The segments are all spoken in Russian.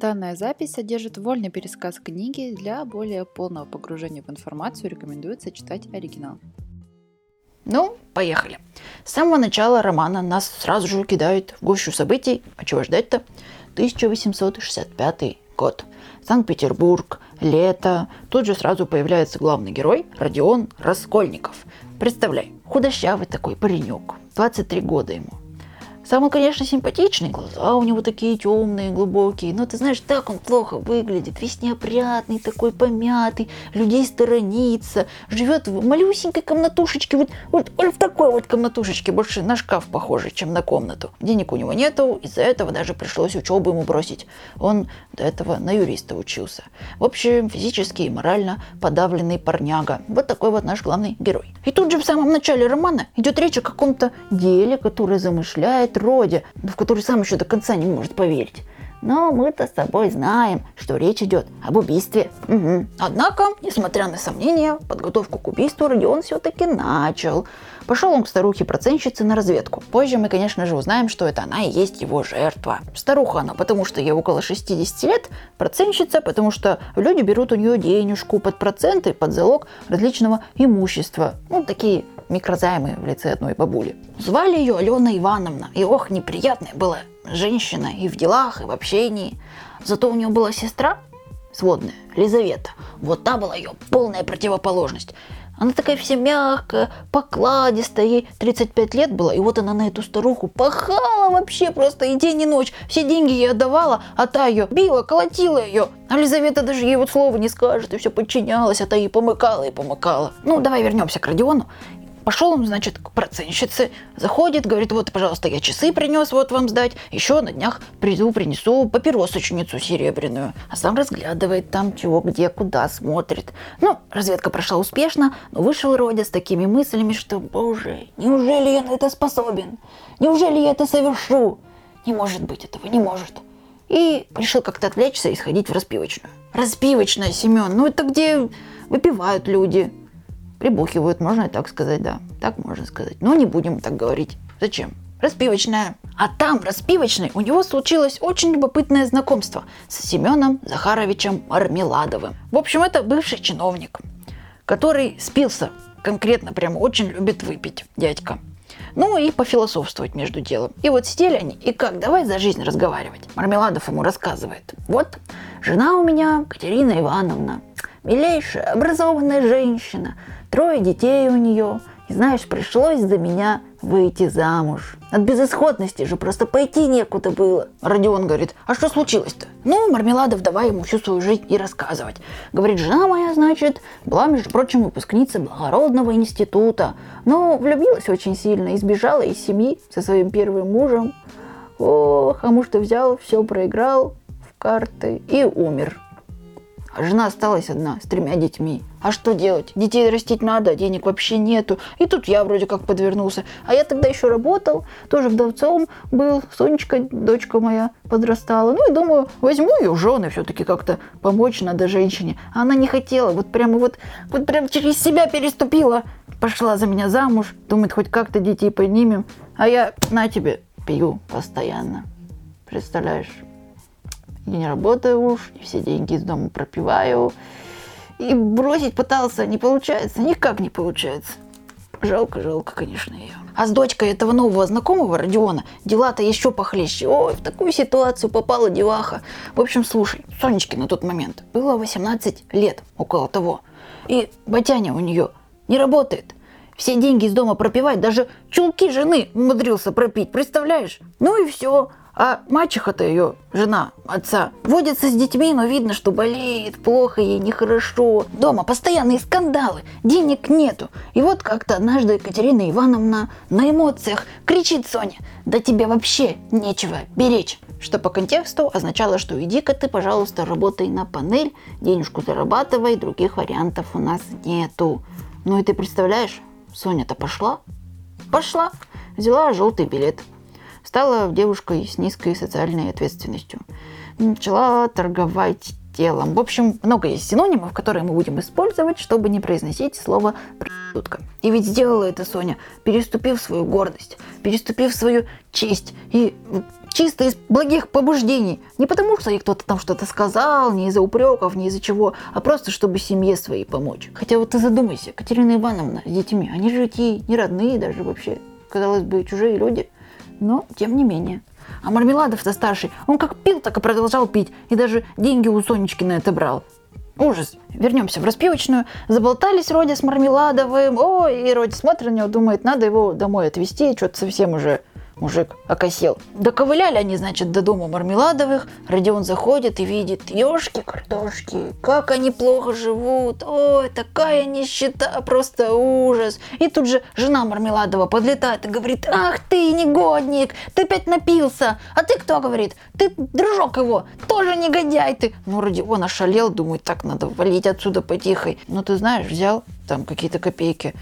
Данная запись содержит вольный пересказ книги. Для более полного погружения в информацию рекомендуется читать оригинал. Ну, поехали. С самого начала романа нас сразу же кидают в гущу событий. А чего ждать-то? 1865 год. Санкт-Петербург, лето. Тут же сразу появляется главный герой Родион Раскольников. Представляй, худощавый такой паренек, 23 года ему. Сам он, конечно, симпатичный, глаза у него такие темные, глубокие, но ты знаешь, так он плохо выглядит, весь неопрятный, такой помятый, людей сторонится, живет в малюсенькой комнатушечке, вот, вот, вот в такой вот комнатушечке, больше на шкаф похожий, чем на комнату. Денег у него нету, из-за этого даже пришлось учебу ему бросить. Он до этого на юриста учился. В общем, физически и морально подавленный парняга. Вот такой вот наш главный герой. И тут же в самом начале романа идет речь о каком-то деле, которое замышляет роде, в который сам еще до конца не может поверить. Но мы-то с тобой знаем, что речь идет об убийстве. Угу. Однако, несмотря на сомнения, подготовку к убийству Родион все-таки начал. Пошел он к старухе-процентщице на разведку. Позже мы, конечно же, узнаем, что это она и есть его жертва. Старуха она, потому что ей около 60 лет, процентщица, потому что люди берут у нее денежку под проценты, под залог различного имущества. Ну, такие микрозаймы в лице одной бабули. Звали ее Алена Ивановна, и ох, неприятная была женщина и в делах, и в общении. Зато у нее была сестра сводная, Лизавета. Вот та была ее полная противоположность. Она такая вся мягкая, покладистая, ей 35 лет было, и вот она на эту старуху пахала вообще просто и день, и ночь. Все деньги ей отдавала, а та ее била, колотила ее. А Лизавета даже ей вот слова не скажет, и все подчинялась, а та ей помыкала и помыкала. Ну, давай вернемся к Родиону. Пошел он, значит, к процентщице, заходит, говорит, вот, пожалуйста, я часы принес, вот вам сдать, еще на днях приду, принесу папиросочницу серебряную. А сам разглядывает там чего, где, куда смотрит. Ну, разведка прошла успешно, но вышел Родя с такими мыслями, что, боже, неужели я на это способен? Неужели я это совершу? Не может быть этого, не может. И решил как-то отвлечься и сходить в распивочную. Распивочная, Семен, ну это где выпивают люди, Прибухивают, можно и так сказать, да. Так можно сказать. Но не будем так говорить. Зачем? Распивочная. А там, распивочной, у него случилось очень любопытное знакомство с Семеном Захаровичем Мармеладовым. В общем, это бывший чиновник, который спился. Конкретно прямо очень любит выпить дядька. Ну и пофилософствовать между делом. И вот сидели они, и как, давай за жизнь разговаривать. Мармеладов ему рассказывает. Вот, жена у меня Катерина Ивановна, милейшая, образованная женщина, Трое детей у нее. И знаешь, пришлось за меня выйти замуж. От безысходности же просто пойти некуда было. Родион говорит, а что случилось-то? Ну, Мармеладов давай ему всю свою жизнь и рассказывать. Говорит, жена моя, значит, была, между прочим, выпускница благородного института. Но влюбилась очень сильно и сбежала из семьи со своим первым мужем. Ох, а муж-то взял, все проиграл в карты и умер. А жена осталась одна с тремя детьми. А что делать? Детей растить надо, денег вообще нету. И тут я вроде как подвернулся. А я тогда еще работал, тоже вдовцом был. Сонечка, дочка моя, подрастала. Ну и думаю, возьму ее жены, все-таки как-то помочь надо женщине. А она не хотела, вот прямо вот, вот прям через себя переступила. Пошла за меня замуж, думает, хоть как-то детей поднимем. А я на тебе пью постоянно. Представляешь? Я не работаю уж, и все деньги из дома пропиваю. И бросить пытался, не получается, никак не получается. Жалко, жалко, конечно, ее. А с дочкой этого нового знакомого Родиона дела-то еще похлеще. Ой, в такую ситуацию попала деваха. В общем, слушай, Сонечке на тот момент было 18 лет, около того. И Батяня у нее не работает. Все деньги из дома пропивать, даже чулки жены умудрился пропить, представляешь? Ну и все. А мачеха-то ее, жена отца, водится с детьми, но видно, что болеет, плохо ей, нехорошо. Дома постоянные скандалы, денег нету. И вот как-то однажды Екатерина Ивановна на эмоциях кричит Соне, да тебе вообще нечего беречь. Что по контексту означало, что иди-ка ты, пожалуйста, работай на панель, денежку зарабатывай, других вариантов у нас нету. Ну и ты представляешь, Соня-то пошла? Пошла, взяла желтый билет, Стала девушкой с низкой социальной ответственностью. Начала торговать телом. В общем, много есть синонимов, которые мы будем использовать, чтобы не произносить слово «проститутка». И ведь сделала это Соня, переступив свою гордость, переступив свою честь и чисто из благих побуждений. Не потому, что ей кто-то там что-то сказал, не из-за упреков, не из-за чего, а просто, чтобы семье своей помочь. Хотя вот ты задумайся, Катерина Ивановна с детьми, они же ей не родные даже вообще, казалось бы, чужие люди. Но, тем не менее. А Мармеладов-то старший, он как пил, так и продолжал пить. И даже деньги у Сонечки на это брал. Ужас. Вернемся в распивочную. Заболтались Родя с Мармеладовым. Ой, и Родя смотрит на него, думает, надо его домой отвезти. Что-то совсем уже мужик окосел. Доковыляли они, значит, до дома Мармеладовых. Родион заходит и видит, ешки картошки, как они плохо живут. Ой, такая нищета, просто ужас. И тут же жена Мармеладова подлетает и говорит, ах ты, негодник, ты опять напился. А ты кто, говорит? Ты дружок его, тоже негодяй ты. Ну, Родион ошалел, думает, так надо валить отсюда потихой. Ну, ты знаешь, взял там какие-то копейки,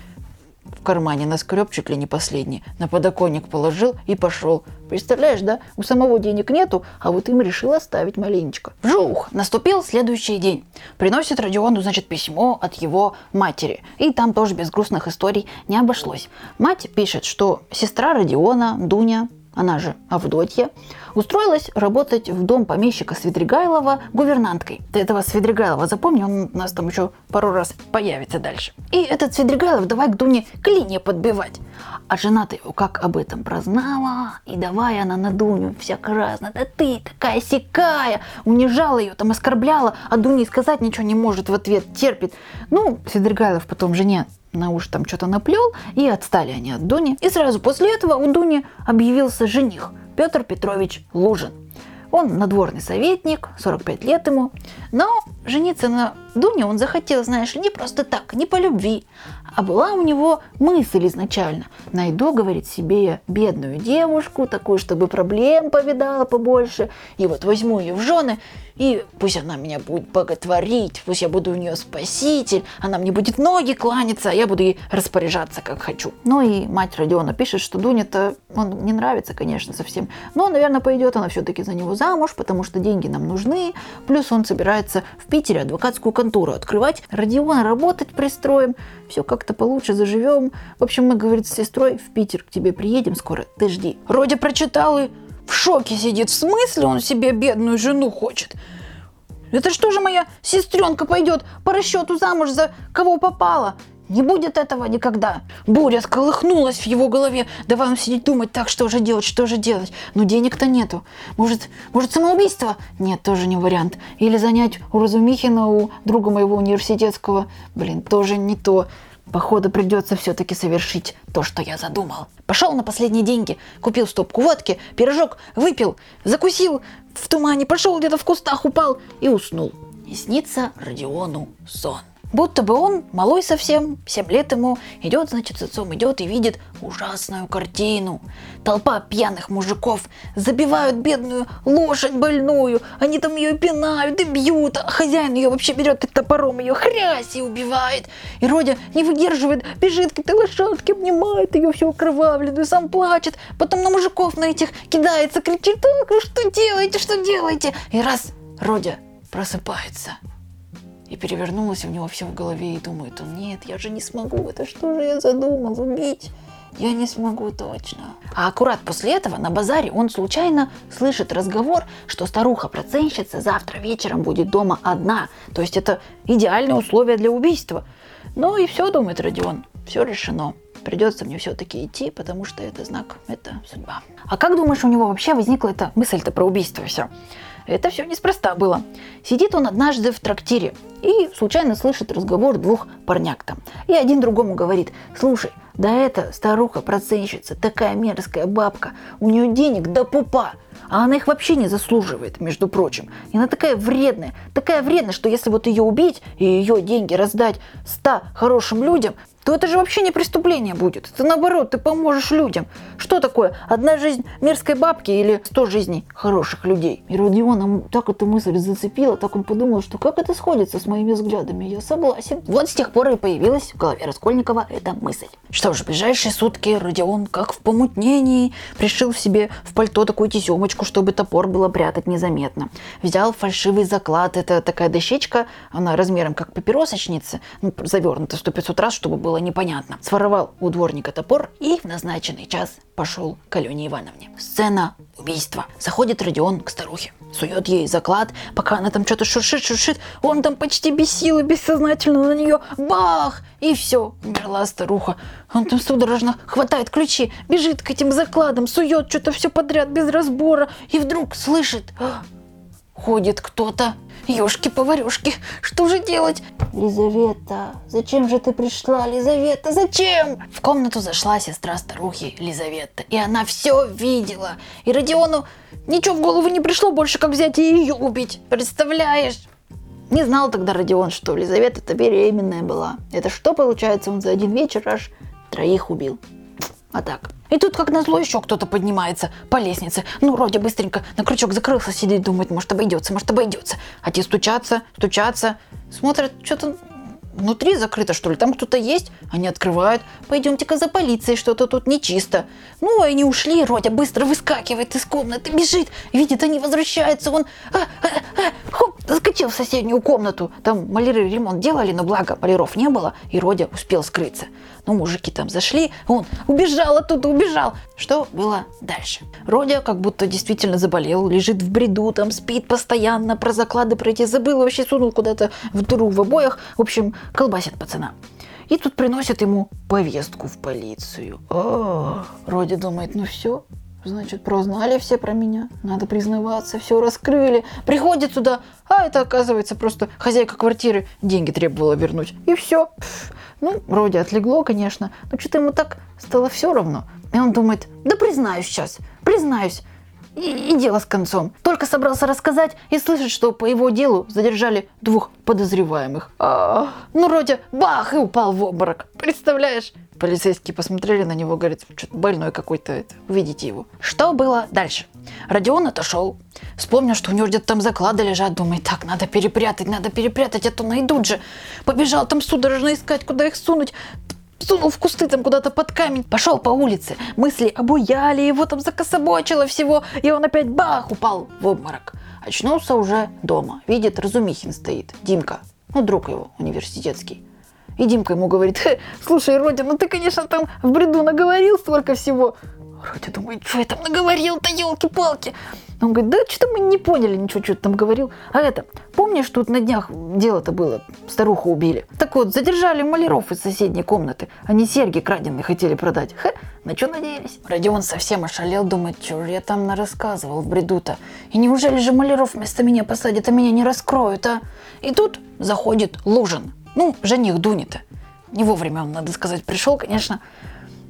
в кармане наскреб чуть ли не последний, на подоконник положил и пошел. Представляешь, да? У самого денег нету, а вот им решил оставить маленечко. Вжух! Наступил следующий день. Приносит Родиону, значит, письмо от его матери. И там тоже без грустных историй не обошлось. Мать пишет, что сестра Родиона, Дуня, она же Авдотья, устроилась работать в дом помещика Свидригайлова гувернанткой. Ты этого Свидригайлова запомни, он у нас там еще пару раз появится дальше. И этот Свидригайлов давай к Дуне клинья подбивать. А жена-то его как об этом прознала, и давай она на Дуню всяко разно. Да ты такая сякая, унижала ее, там оскорбляла, а Дуня и сказать ничего не может в ответ, терпит. Ну, Свидригайлов потом жене на уши там что-то наплел, и отстали они от Дуни. И сразу после этого у Дуни объявился жених Петр Петрович Лужин. Он надворный советник, 45 лет ему, но жениться на Дуне он захотел, знаешь, не просто так, не по любви, а была у него мысль изначально. Найду, говорит, себе бедную девушку, такую, чтобы проблем повидала побольше, и вот возьму ее в жены, и пусть она меня будет боготворить, пусть я буду у нее спаситель, она мне будет ноги кланяться, а я буду ей распоряжаться, как хочу. Ну и мать Родиона пишет, что Дуне-то он не нравится, конечно, совсем, но, наверное, пойдет она все-таки за него замуж, потому что деньги нам нужны, плюс он собирается в Питере адвокатскую контору открывать, Родиона работать пристроим, все как-то получше заживем. В общем, мы, говорит, с сестрой в Питер к тебе приедем скоро, ты жди. Родя прочитал и в шоке сидит. В смысле он себе бедную жену хочет? Это что же моя сестренка пойдет по расчету замуж за кого попала? Не будет этого никогда. Буря сколыхнулась в его голове. Давай он сидеть думать так, что же делать, что же делать. Но денег-то нету. Может, может самоубийство? Нет, тоже не вариант. Или занять у Разумихина, у друга моего университетского. Блин, тоже не то. Походу придется все-таки совершить то, что я задумал. Пошел на последние деньги, купил стопку водки, пирожок, выпил, закусил в тумане, пошел где-то в кустах, упал и уснул. И снится Родиону сон. Будто бы он, малой совсем, 7 лет ему, идет, значит, с отцом идет и видит ужасную картину. Толпа пьяных мужиков забивают бедную лошадь больную, они там ее пинают и бьют, а хозяин ее вообще берет и топором ее хрясь и убивает. И Родя не выдерживает, бежит к этой лошадке, обнимает ее всю окровавленную, сам плачет, потом на мужиков на этих кидается, кричит, так, вы что делаете, что делаете? И раз Родя просыпается – и перевернулось у него все в голове и думает он, нет, я же не смогу, это что же я задумал, убить? Я не смогу точно. А аккурат после этого на базаре он случайно слышит разговор, что старуха-проценщица завтра вечером будет дома одна. То есть это идеальные условия для убийства. Ну и все, думает Родион, все решено. Придется мне все-таки идти, потому что это знак, это судьба. А как думаешь, у него вообще возникла эта мысль-то про убийство все? Это все неспроста было. Сидит он однажды в трактире и случайно слышит разговор двух парняк там. И один другому говорит, слушай, да эта старуха-проценщица, такая мерзкая бабка, у нее денег до пупа, а она их вообще не заслуживает, между прочим. И она такая вредная, такая вредная, что если вот ее убить и ее деньги раздать ста хорошим людям, то это же вообще не преступление будет. Это наоборот, ты поможешь людям. Что такое? Одна жизнь мерзкой бабки или сто жизней хороших людей? И Родиона так эту мысль зацепила, так он подумал, что как это сходится с моими взглядами. Я согласен. Вот с тех пор и появилась в голове Раскольникова эта мысль. Что ж, в ближайшие сутки Родион, как в помутнении, пришил себе в пальто такую тесемочку, чтобы топор было прятать незаметно. Взял фальшивый заклад, это такая дощечка, она размером как папиросочница, ну, завернута сто 500 раз, чтобы было было непонятно. Своровал у дворника топор и в назначенный час пошел к Алене Ивановне. Сцена убийства. Заходит Родион к старухе. Сует ей заклад, пока она там что-то шуршит, шуршит. Он там почти без силы, бессознательно на нее. Бах! И все, умерла старуха. Он там судорожно хватает ключи, бежит к этим закладам, сует что-то все подряд без разбора. И вдруг слышит, «А, ходит кто-то. Ёшки-поварёшки, что же делать? Лизавета, зачем же ты пришла, Лизавета, зачем? В комнату зашла сестра старухи Лизавета, и она все видела. И Родиону ничего в голову не пришло больше, как взять и ее убить. Представляешь? Не знал тогда Родион, что Лизавета-то беременная была. Это что получается, он за один вечер аж троих убил. А так. И тут, как назло, еще кто-то поднимается по лестнице. Ну, вроде быстренько на крючок закрылся, сидит, думает, может, обойдется, может, обойдется. А те стучатся, стучатся, смотрят, что-то внутри закрыто, что ли, там кто-то есть. Они открывают. Пойдемте-ка за полицией, что-то тут нечисто. Ну, они ушли, Родя быстро выскакивает из комнаты, бежит, видит, они возвращаются, он а, а, а, хоп, заскочил в соседнюю комнату. Там маляры ремонт делали, но благо маляров не было, и Родя успел скрыться. Ну, мужики там зашли, он убежал оттуда, убежал. Что было дальше? Родя как будто действительно заболел, лежит в бреду, там спит постоянно, про заклады пройти забыл, вообще сунул куда-то в дыру в обоях. В общем, колбасит пацана. И тут приносят ему повестку в полицию. О, Родя думает, ну все, Значит, прознали все про меня. Надо признаваться, все раскрыли. Приходит сюда, а это оказывается просто хозяйка квартиры деньги требовала вернуть. И все. Ну, вроде отлегло, конечно, но что-то ему так стало все равно. И он думает, да признаюсь сейчас, признаюсь. И, и дело с концом. Только собрался рассказать и слышит, что по его делу задержали двух подозреваемых. А, ну, вроде бах, и упал в обморок. Представляешь? Полицейские посмотрели на него, говорят, что-то больной какой-то, это, увидите его. Что было дальше? Родион отошел, вспомнил, что у него где-то там заклады лежат, думает, так, надо перепрятать, надо перепрятать, а то найдут же. Побежал там судорожно искать, куда их сунуть, сунул в кусты там куда-то под камень, пошел по улице, мысли обуяли, его там закособочило всего, и он опять бах, упал в обморок. Очнулся уже дома, видит, Разумихин стоит, Димка, ну, друг его университетский. И Димка ему говорит, слушай, Родя, ну ты, конечно, там в бреду наговорил столько всего. Родя думает, что я там наговорил-то, елки-палки. Он говорит, да что-то мы не поняли ничего, что ты там говорил. А это, помнишь, тут на днях дело-то было, старуху убили. Так вот, задержали маляров из соседней комнаты. Они серьги краденые хотели продать. Хе, на что надеялись? Родион совсем ошалел, думает, что я там рассказывал в бреду-то. И неужели же маляров вместо меня посадят, а меня не раскроют, а? И тут заходит Лужин, ну, жених Дуни-то. Не вовремя он, надо сказать, пришел, конечно.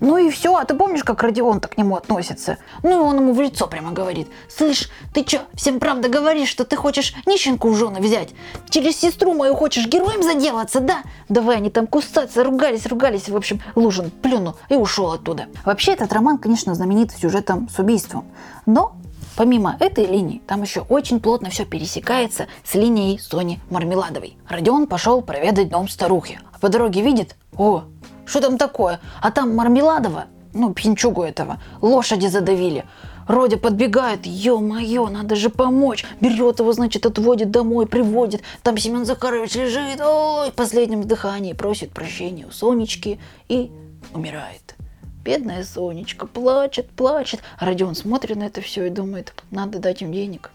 Ну и все, а ты помнишь, как Родион-то к нему относится? Ну и он ему в лицо прямо говорит. Слышь, ты чё, всем правда говоришь, что ты хочешь нищенку в жены взять? Через сестру мою хочешь героем заделаться, да? Давай они там кусаться, ругались, ругались. В общем, Лужин плюнул и ушел оттуда. Вообще этот роман, конечно, знаменит сюжетом с убийством. Но Помимо этой линии, там еще очень плотно все пересекается с линией Сони Мармеладовой. Родион пошел проведать дом старухи. А по дороге видит, о, что там такое? А там Мармеладова, ну, пьянчугу этого, лошади задавили. Родя подбегает, ё-моё, надо же помочь. Берет его, значит, отводит домой, приводит. Там Семен Захарович лежит, ой, в последнем дыхании, просит прощения у Сонечки и умирает. Бедная Сонечка плачет, плачет. А Родион смотрит на это все и думает, надо дать им денег.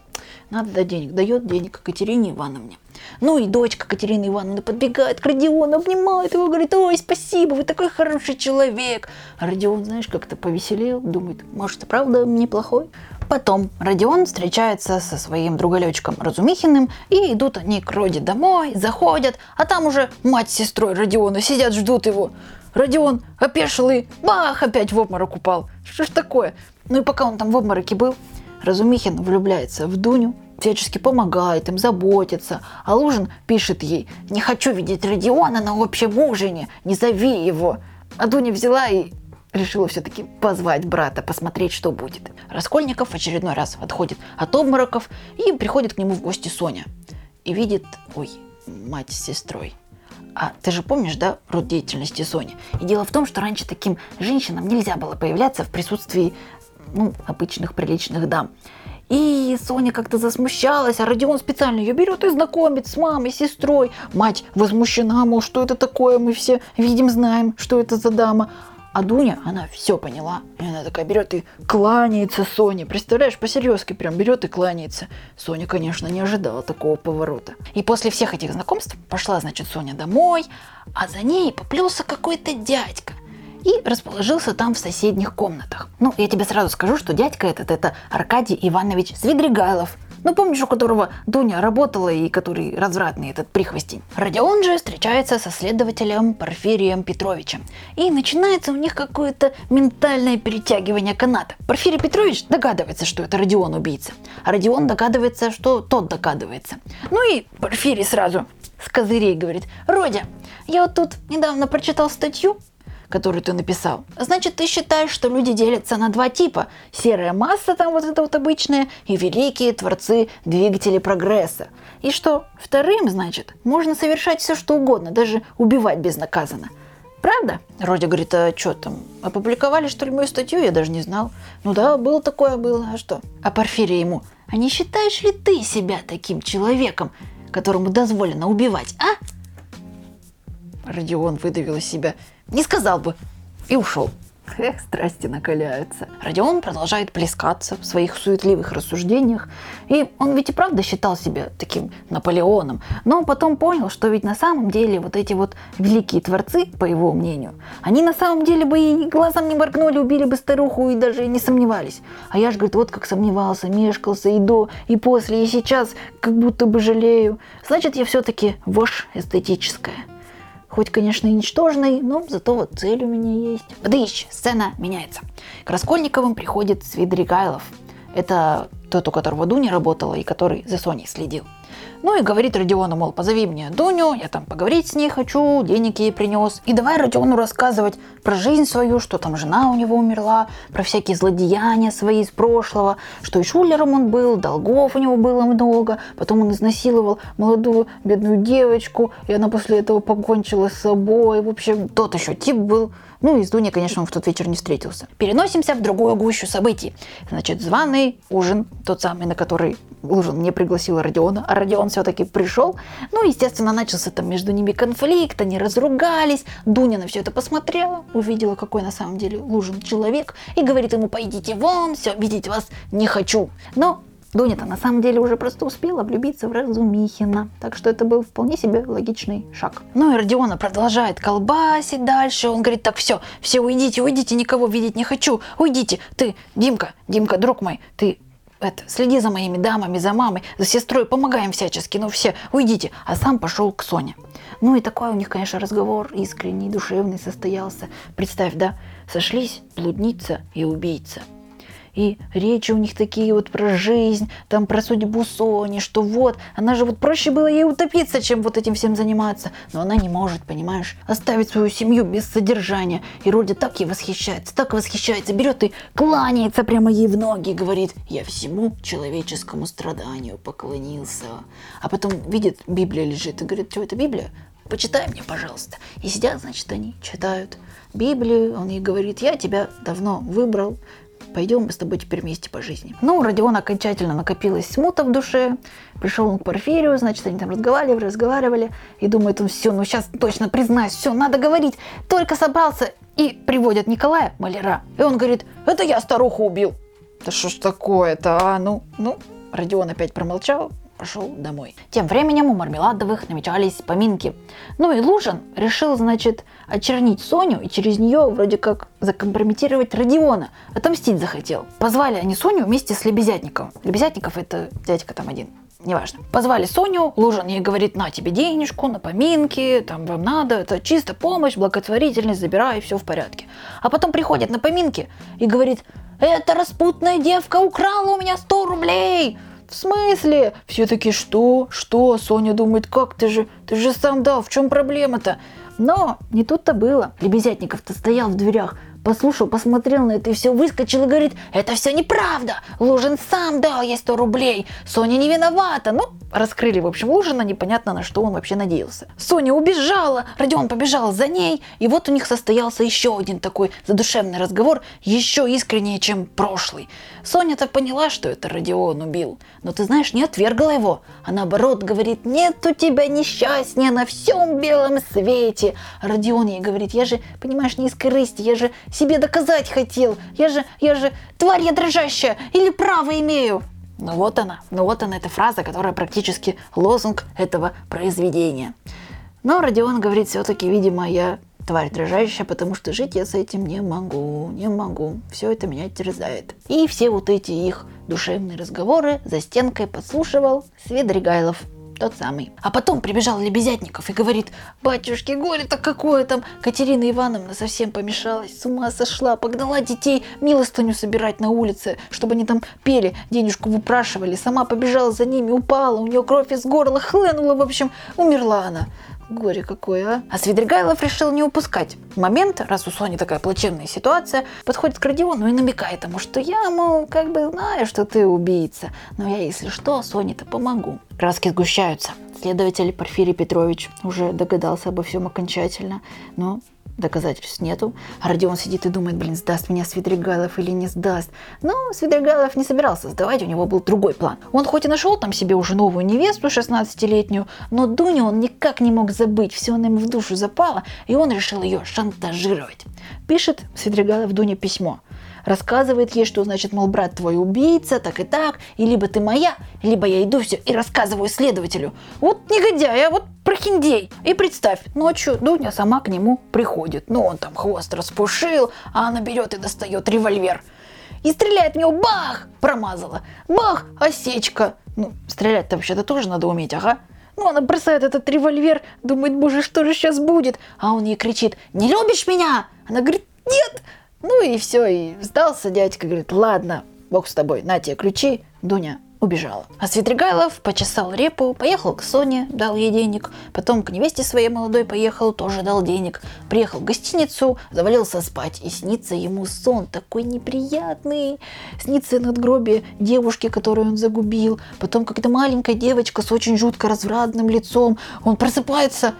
Надо дать денег. Дает денег Катерине Ивановне. Ну и дочка Катерины Ивановны подбегает к Родиону, обнимает его, говорит, ой, спасибо, вы такой хороший человек. А Родион, знаешь, как-то повеселел, думает, может, и правда неплохой. Потом Родион встречается со своим друголечком Разумихиным, и идут они к Роде домой, заходят, а там уже мать с сестрой Родиона сидят, ждут его. Родион опешил и бах, опять в обморок упал. Что ж такое? Ну и пока он там в обмороке был, Разумихин влюбляется в Дуню, всячески помогает им, заботится. А Лужин пишет ей, не хочу видеть Родиона на общем ужине, не зови его. А Дуня взяла и решила все-таки позвать брата, посмотреть, что будет. Раскольников в очередной раз отходит от обмороков и приходит к нему в гости Соня. И видит, ой, мать с сестрой. А ты же помнишь, да, род деятельности Сони? И дело в том, что раньше таким женщинам нельзя было появляться в присутствии ну, обычных приличных дам. И Соня как-то засмущалась, а Родион специально ее берет и знакомит с мамой, сестрой. Мать возмущена, мол, что это такое, мы все видим, знаем, что это за дама. А Дуня, она все поняла. И она такая берет и кланяется Соне. Представляешь, по-серьезки прям берет и кланяется. Соня, конечно, не ожидала такого поворота. И после всех этих знакомств пошла, значит, Соня домой, а за ней поплелся какой-то дядька и расположился там в соседних комнатах. Ну, я тебе сразу скажу, что дядька этот это Аркадий Иванович Свидригайлов, ну, помнишь, у которого Дуня работала и который развратный этот прихвостень. Родион же встречается со следователем Порфирием Петровичем. И начинается у них какое-то ментальное перетягивание каната. Порфирий Петрович догадывается, что это Родион убийца. А Родион догадывается, что тот догадывается. Ну и Порфирий сразу с козырей говорит, Родя, я вот тут недавно прочитал статью которую ты написал. Значит, ты считаешь, что люди делятся на два типа. Серая масса там вот это вот обычная и великие творцы двигатели прогресса. И что вторым, значит, можно совершать все что угодно, даже убивать безнаказанно. Правда? Родя говорит, а что там, опубликовали что ли мою статью? Я даже не знал. Ну да, было такое, было, а что? А Порфирия ему, а не считаешь ли ты себя таким человеком, которому дозволено убивать, а? Родион выдавил из себя – не сказал бы. И ушел. Эх, страсти накаляются. Родион продолжает плескаться в своих суетливых рассуждениях. И он ведь и правда считал себя таким Наполеоном. Но потом понял, что ведь на самом деле вот эти вот великие творцы, по его мнению, они на самом деле бы и глазом не моргнули, убили бы старуху и даже не сомневались. А я же, говорит, вот как сомневался, мешкался и до, и после, и сейчас, как будто бы жалею. Значит, я все-таки вошь эстетическая. Хоть, конечно, и ничтожный, но зато вот цель у меня есть. Подыщ, сцена меняется. К Раскольниковым приходит Свидригайлов. Это тот, у которого Дуня работала и который за Соней следил. Ну и говорит Родиону, мол, позови мне Дуню, я там поговорить с ней хочу, денег ей принес. И давай Родиону рассказывать про жизнь свою, что там жена у него умерла, про всякие злодеяния свои из прошлого, что и шулером он был, долгов у него было много, потом он изнасиловал молодую бедную девочку, и она после этого покончила с собой. В общем, тот еще тип был. Ну и с Дуней, конечно, он в тот вечер не встретился. Переносимся в другую гущу событий. Значит, званый ужин, тот самый, на который ужин не пригласила Родиона, а Родион все-таки пришел. Ну, естественно, начался там между ними конфликт, они разругались. Дуня на все это посмотрела, увидела, какой на самом деле Лужин человек, и говорит ему, пойдите вон, все, видеть вас не хочу. Но Дуня-то на самом деле уже просто успела влюбиться в Разумихина, так что это был вполне себе логичный шаг. Ну и Родиона продолжает колбасить дальше, он говорит, так все, все уйдите, уйдите, никого видеть не хочу, уйдите, ты, Димка, Димка, друг мой, ты это, следи за моими дамами, за мамой, за сестрой, помогаем всячески, ну все, уйдите. А сам пошел к Соне. Ну и такой у них, конечно, разговор искренний, душевный состоялся. Представь, да, сошлись блудница и убийца – и речи у них такие вот про жизнь, там про судьбу Сони, что вот, она же вот проще было ей утопиться, чем вот этим всем заниматься. Но она не может, понимаешь, оставить свою семью без содержания. И Родя так ей восхищается, так восхищается, берет и кланяется прямо ей в ноги и говорит, я всему человеческому страданию поклонился. А потом видит, Библия лежит и говорит, что это Библия? Почитай мне, пожалуйста. И сидят, значит, они читают Библию, он ей говорит, я тебя давно выбрал, пойдем мы с тобой теперь вместе по жизни. Ну, у окончательно накопилась смута в душе, пришел он к Порфирию, значит, они там разговаривали, разговаривали, и думает он, все, ну сейчас точно признаюсь, все, надо говорить, только собрался, и приводят Николая, маляра, и он говорит, это я старуху убил. Да что ж такое-то, а, ну, ну, Родион опять промолчал, пошел домой. Тем временем у Мармеладовых намечались поминки. Ну и Лужин решил, значит, очернить Соню и через нее вроде как закомпрометировать Родиона. Отомстить захотел. Позвали они Соню вместе с Лебезятниковым. Лебезятников это дядька там один неважно. Позвали Соню, Лужин ей говорит, на тебе денежку, на поминки, там вам надо, это чисто помощь, благотворительность, забирай, все в порядке. А потом приходит на поминки и говорит, эта распутная девка украла у меня 100 рублей. В смысле? Все таки что? Что? Соня думает, как ты же, ты же сам дал, в чем проблема-то? Но не тут-то было. Лебезятников-то стоял в дверях, послушал, посмотрел на это и все выскочил и говорит, это все неправда, Лужин сам дал ей 100 рублей, Соня не виновата. Ну, раскрыли, в общем, ужина, непонятно на что он вообще надеялся. Соня убежала, Родион побежал за ней, и вот у них состоялся еще один такой задушевный разговор, еще искреннее, чем прошлый. Соня так поняла, что это Родион убил, но ты знаешь, не отвергла его, а наоборот говорит, нет у тебя несчастья на всем белом свете. Родион ей говорит, я же, понимаешь, не из корысти, я же себе доказать хотел, я же, я же тварь я дрожащая, или право имею. Ну вот она, ну вот она, эта фраза, которая практически лозунг этого произведения. Но Родион говорит все-таки, видимо, я тварь дрожащая, потому что жить я с этим не могу, не могу. Все это меня терзает. И все вот эти их душевные разговоры за стенкой подслушивал Свидригайлов тот самый. А потом прибежал Лебезятников и говорит, батюшки, горе-то какое там. Катерина Ивановна совсем помешалась, с ума сошла, погнала детей милостыню собирать на улице, чтобы они там пели, денежку выпрашивали. Сама побежала за ними, упала, у нее кровь из горла хлынула, в общем, умерла она. Горе какое, а? А Свидригайлов решил не упускать момент, раз у Сони такая плачевная ситуация, подходит к Родиону и намекает ему, что я, мол, как бы знаю, что ты убийца, но я, если что, Соне-то помогу. Краски сгущаются. Следователь Порфирий Петрович уже догадался обо всем окончательно, но доказательств нету. А Родион сидит и думает, блин, сдаст меня Свидригайлов или не сдаст. Но Свидригайлов не собирался сдавать, у него был другой план. Он хоть и нашел там себе уже новую невесту 16-летнюю, но Дуню он никак не мог забыть, все она ему в душу запало, и он решил ее шантажировать. Пишет Свидригайлов Дуне письмо рассказывает ей, что значит, мол, брат твой убийца, так и так, и либо ты моя, либо я иду все и рассказываю следователю. Вот негодяй, а вот прохиндей. И представь, ночью Дуня сама к нему приходит. Ну, он там хвост распушил, а она берет и достает револьвер. И стреляет в него, бах, промазала. Бах, осечка. Ну, стрелять-то вообще-то тоже надо уметь, ага. Ну, она бросает этот револьвер, думает, боже, что же сейчас будет? А он ей кричит, не любишь меня? Она говорит, нет. Ну и все, и сдался дядька, говорит, ладно, бог с тобой, на тебе ключи, Дуня убежала. А Светригайлов почесал репу, поехал к Соне, дал ей денег, потом к невесте своей молодой поехал, тоже дал денег, приехал в гостиницу, завалился спать, и снится ему сон такой неприятный, снится надгробие девушки, которую он загубил, потом какая-то маленькая девочка с очень жутко развратным лицом, он просыпается,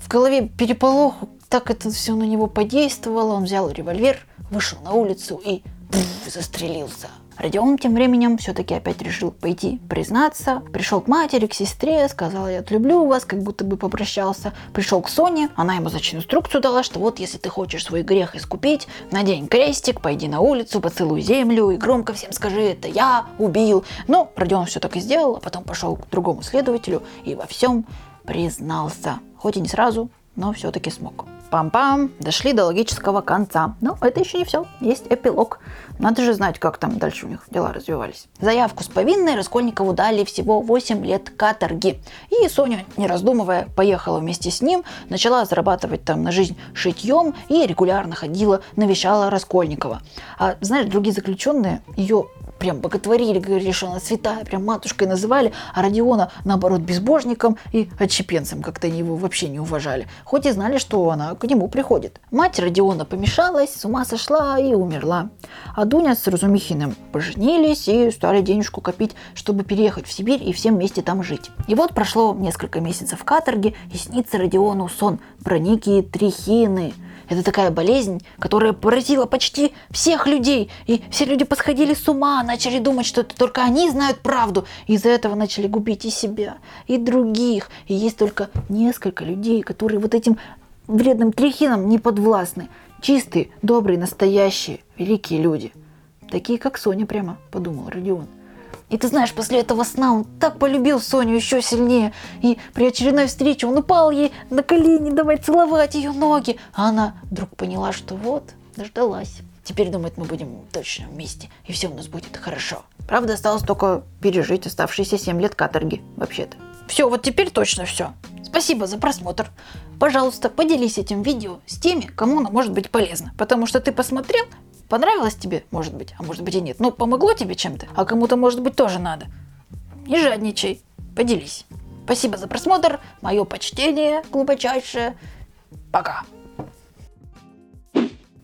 в голове переполох, так это все на него подействовало, он взял револьвер, вышел на улицу и пфф, застрелился. Родион тем временем все-таки опять решил пойти признаться. Пришел к матери, к сестре, сказал, я люблю вас, как будто бы попрощался. Пришел к Соне, она ему, значит, инструкцию дала, что вот если ты хочешь свой грех искупить, надень крестик, пойди на улицу, поцелуй землю и громко всем скажи, это я убил. Ну, Родион все так и сделал, а потом пошел к другому следователю и во всем признался. Хоть и не сразу, но все-таки смог. Пам-пам, дошли до логического конца. Но это еще не все, есть эпилог. Надо же знать, как там дальше у них дела развивались. Заявку с повинной Раскольникову дали всего 8 лет каторги. И Соня, не раздумывая, поехала вместе с ним, начала зарабатывать там на жизнь шитьем и регулярно ходила, навещала Раскольникова. А знаешь, другие заключенные ее прям боготворили, говорили, что она святая, прям матушкой называли, а Родиона, наоборот, безбожником и отщепенцем, как-то они его вообще не уважали, хоть и знали, что она к нему приходит. Мать Родиона помешалась, с ума сошла и умерла. А Дуня с Разумихиным поженились и стали денежку копить, чтобы переехать в Сибирь и всем вместе там жить. И вот прошло несколько месяцев каторги, и снится Родиону сон про некие трихины – это такая болезнь, которая поразила почти всех людей. И все люди посходили с ума, начали думать, что это только они знают правду. Из-за этого начали губить и себя, и других. И есть только несколько людей, которые вот этим вредным трихинам не подвластны. Чистые, добрые, настоящие, великие люди. Такие, как Соня прямо, подумал Родион. И ты знаешь, после этого сна он так полюбил Соню еще сильнее. И при очередной встрече он упал ей на колени, давай целовать ее ноги. А она вдруг поняла, что вот, дождалась. Теперь, думает, мы будем точно вместе, и все у нас будет хорошо. Правда, осталось только пережить оставшиеся 7 лет каторги, вообще-то. Все, вот теперь точно все. Спасибо за просмотр. Пожалуйста, поделись этим видео с теми, кому оно может быть полезно. Потому что ты посмотрел Понравилось тебе, может быть, а может быть и нет. Ну, помогло тебе чем-то, а кому-то, может быть, тоже надо. Не жадничай, поделись. Спасибо за просмотр, мое почтение глубочайшее. Пока.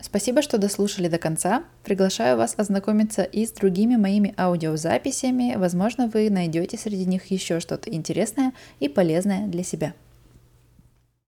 Спасибо, что дослушали до конца. Приглашаю вас ознакомиться и с другими моими аудиозаписями. Возможно, вы найдете среди них еще что-то интересное и полезное для себя.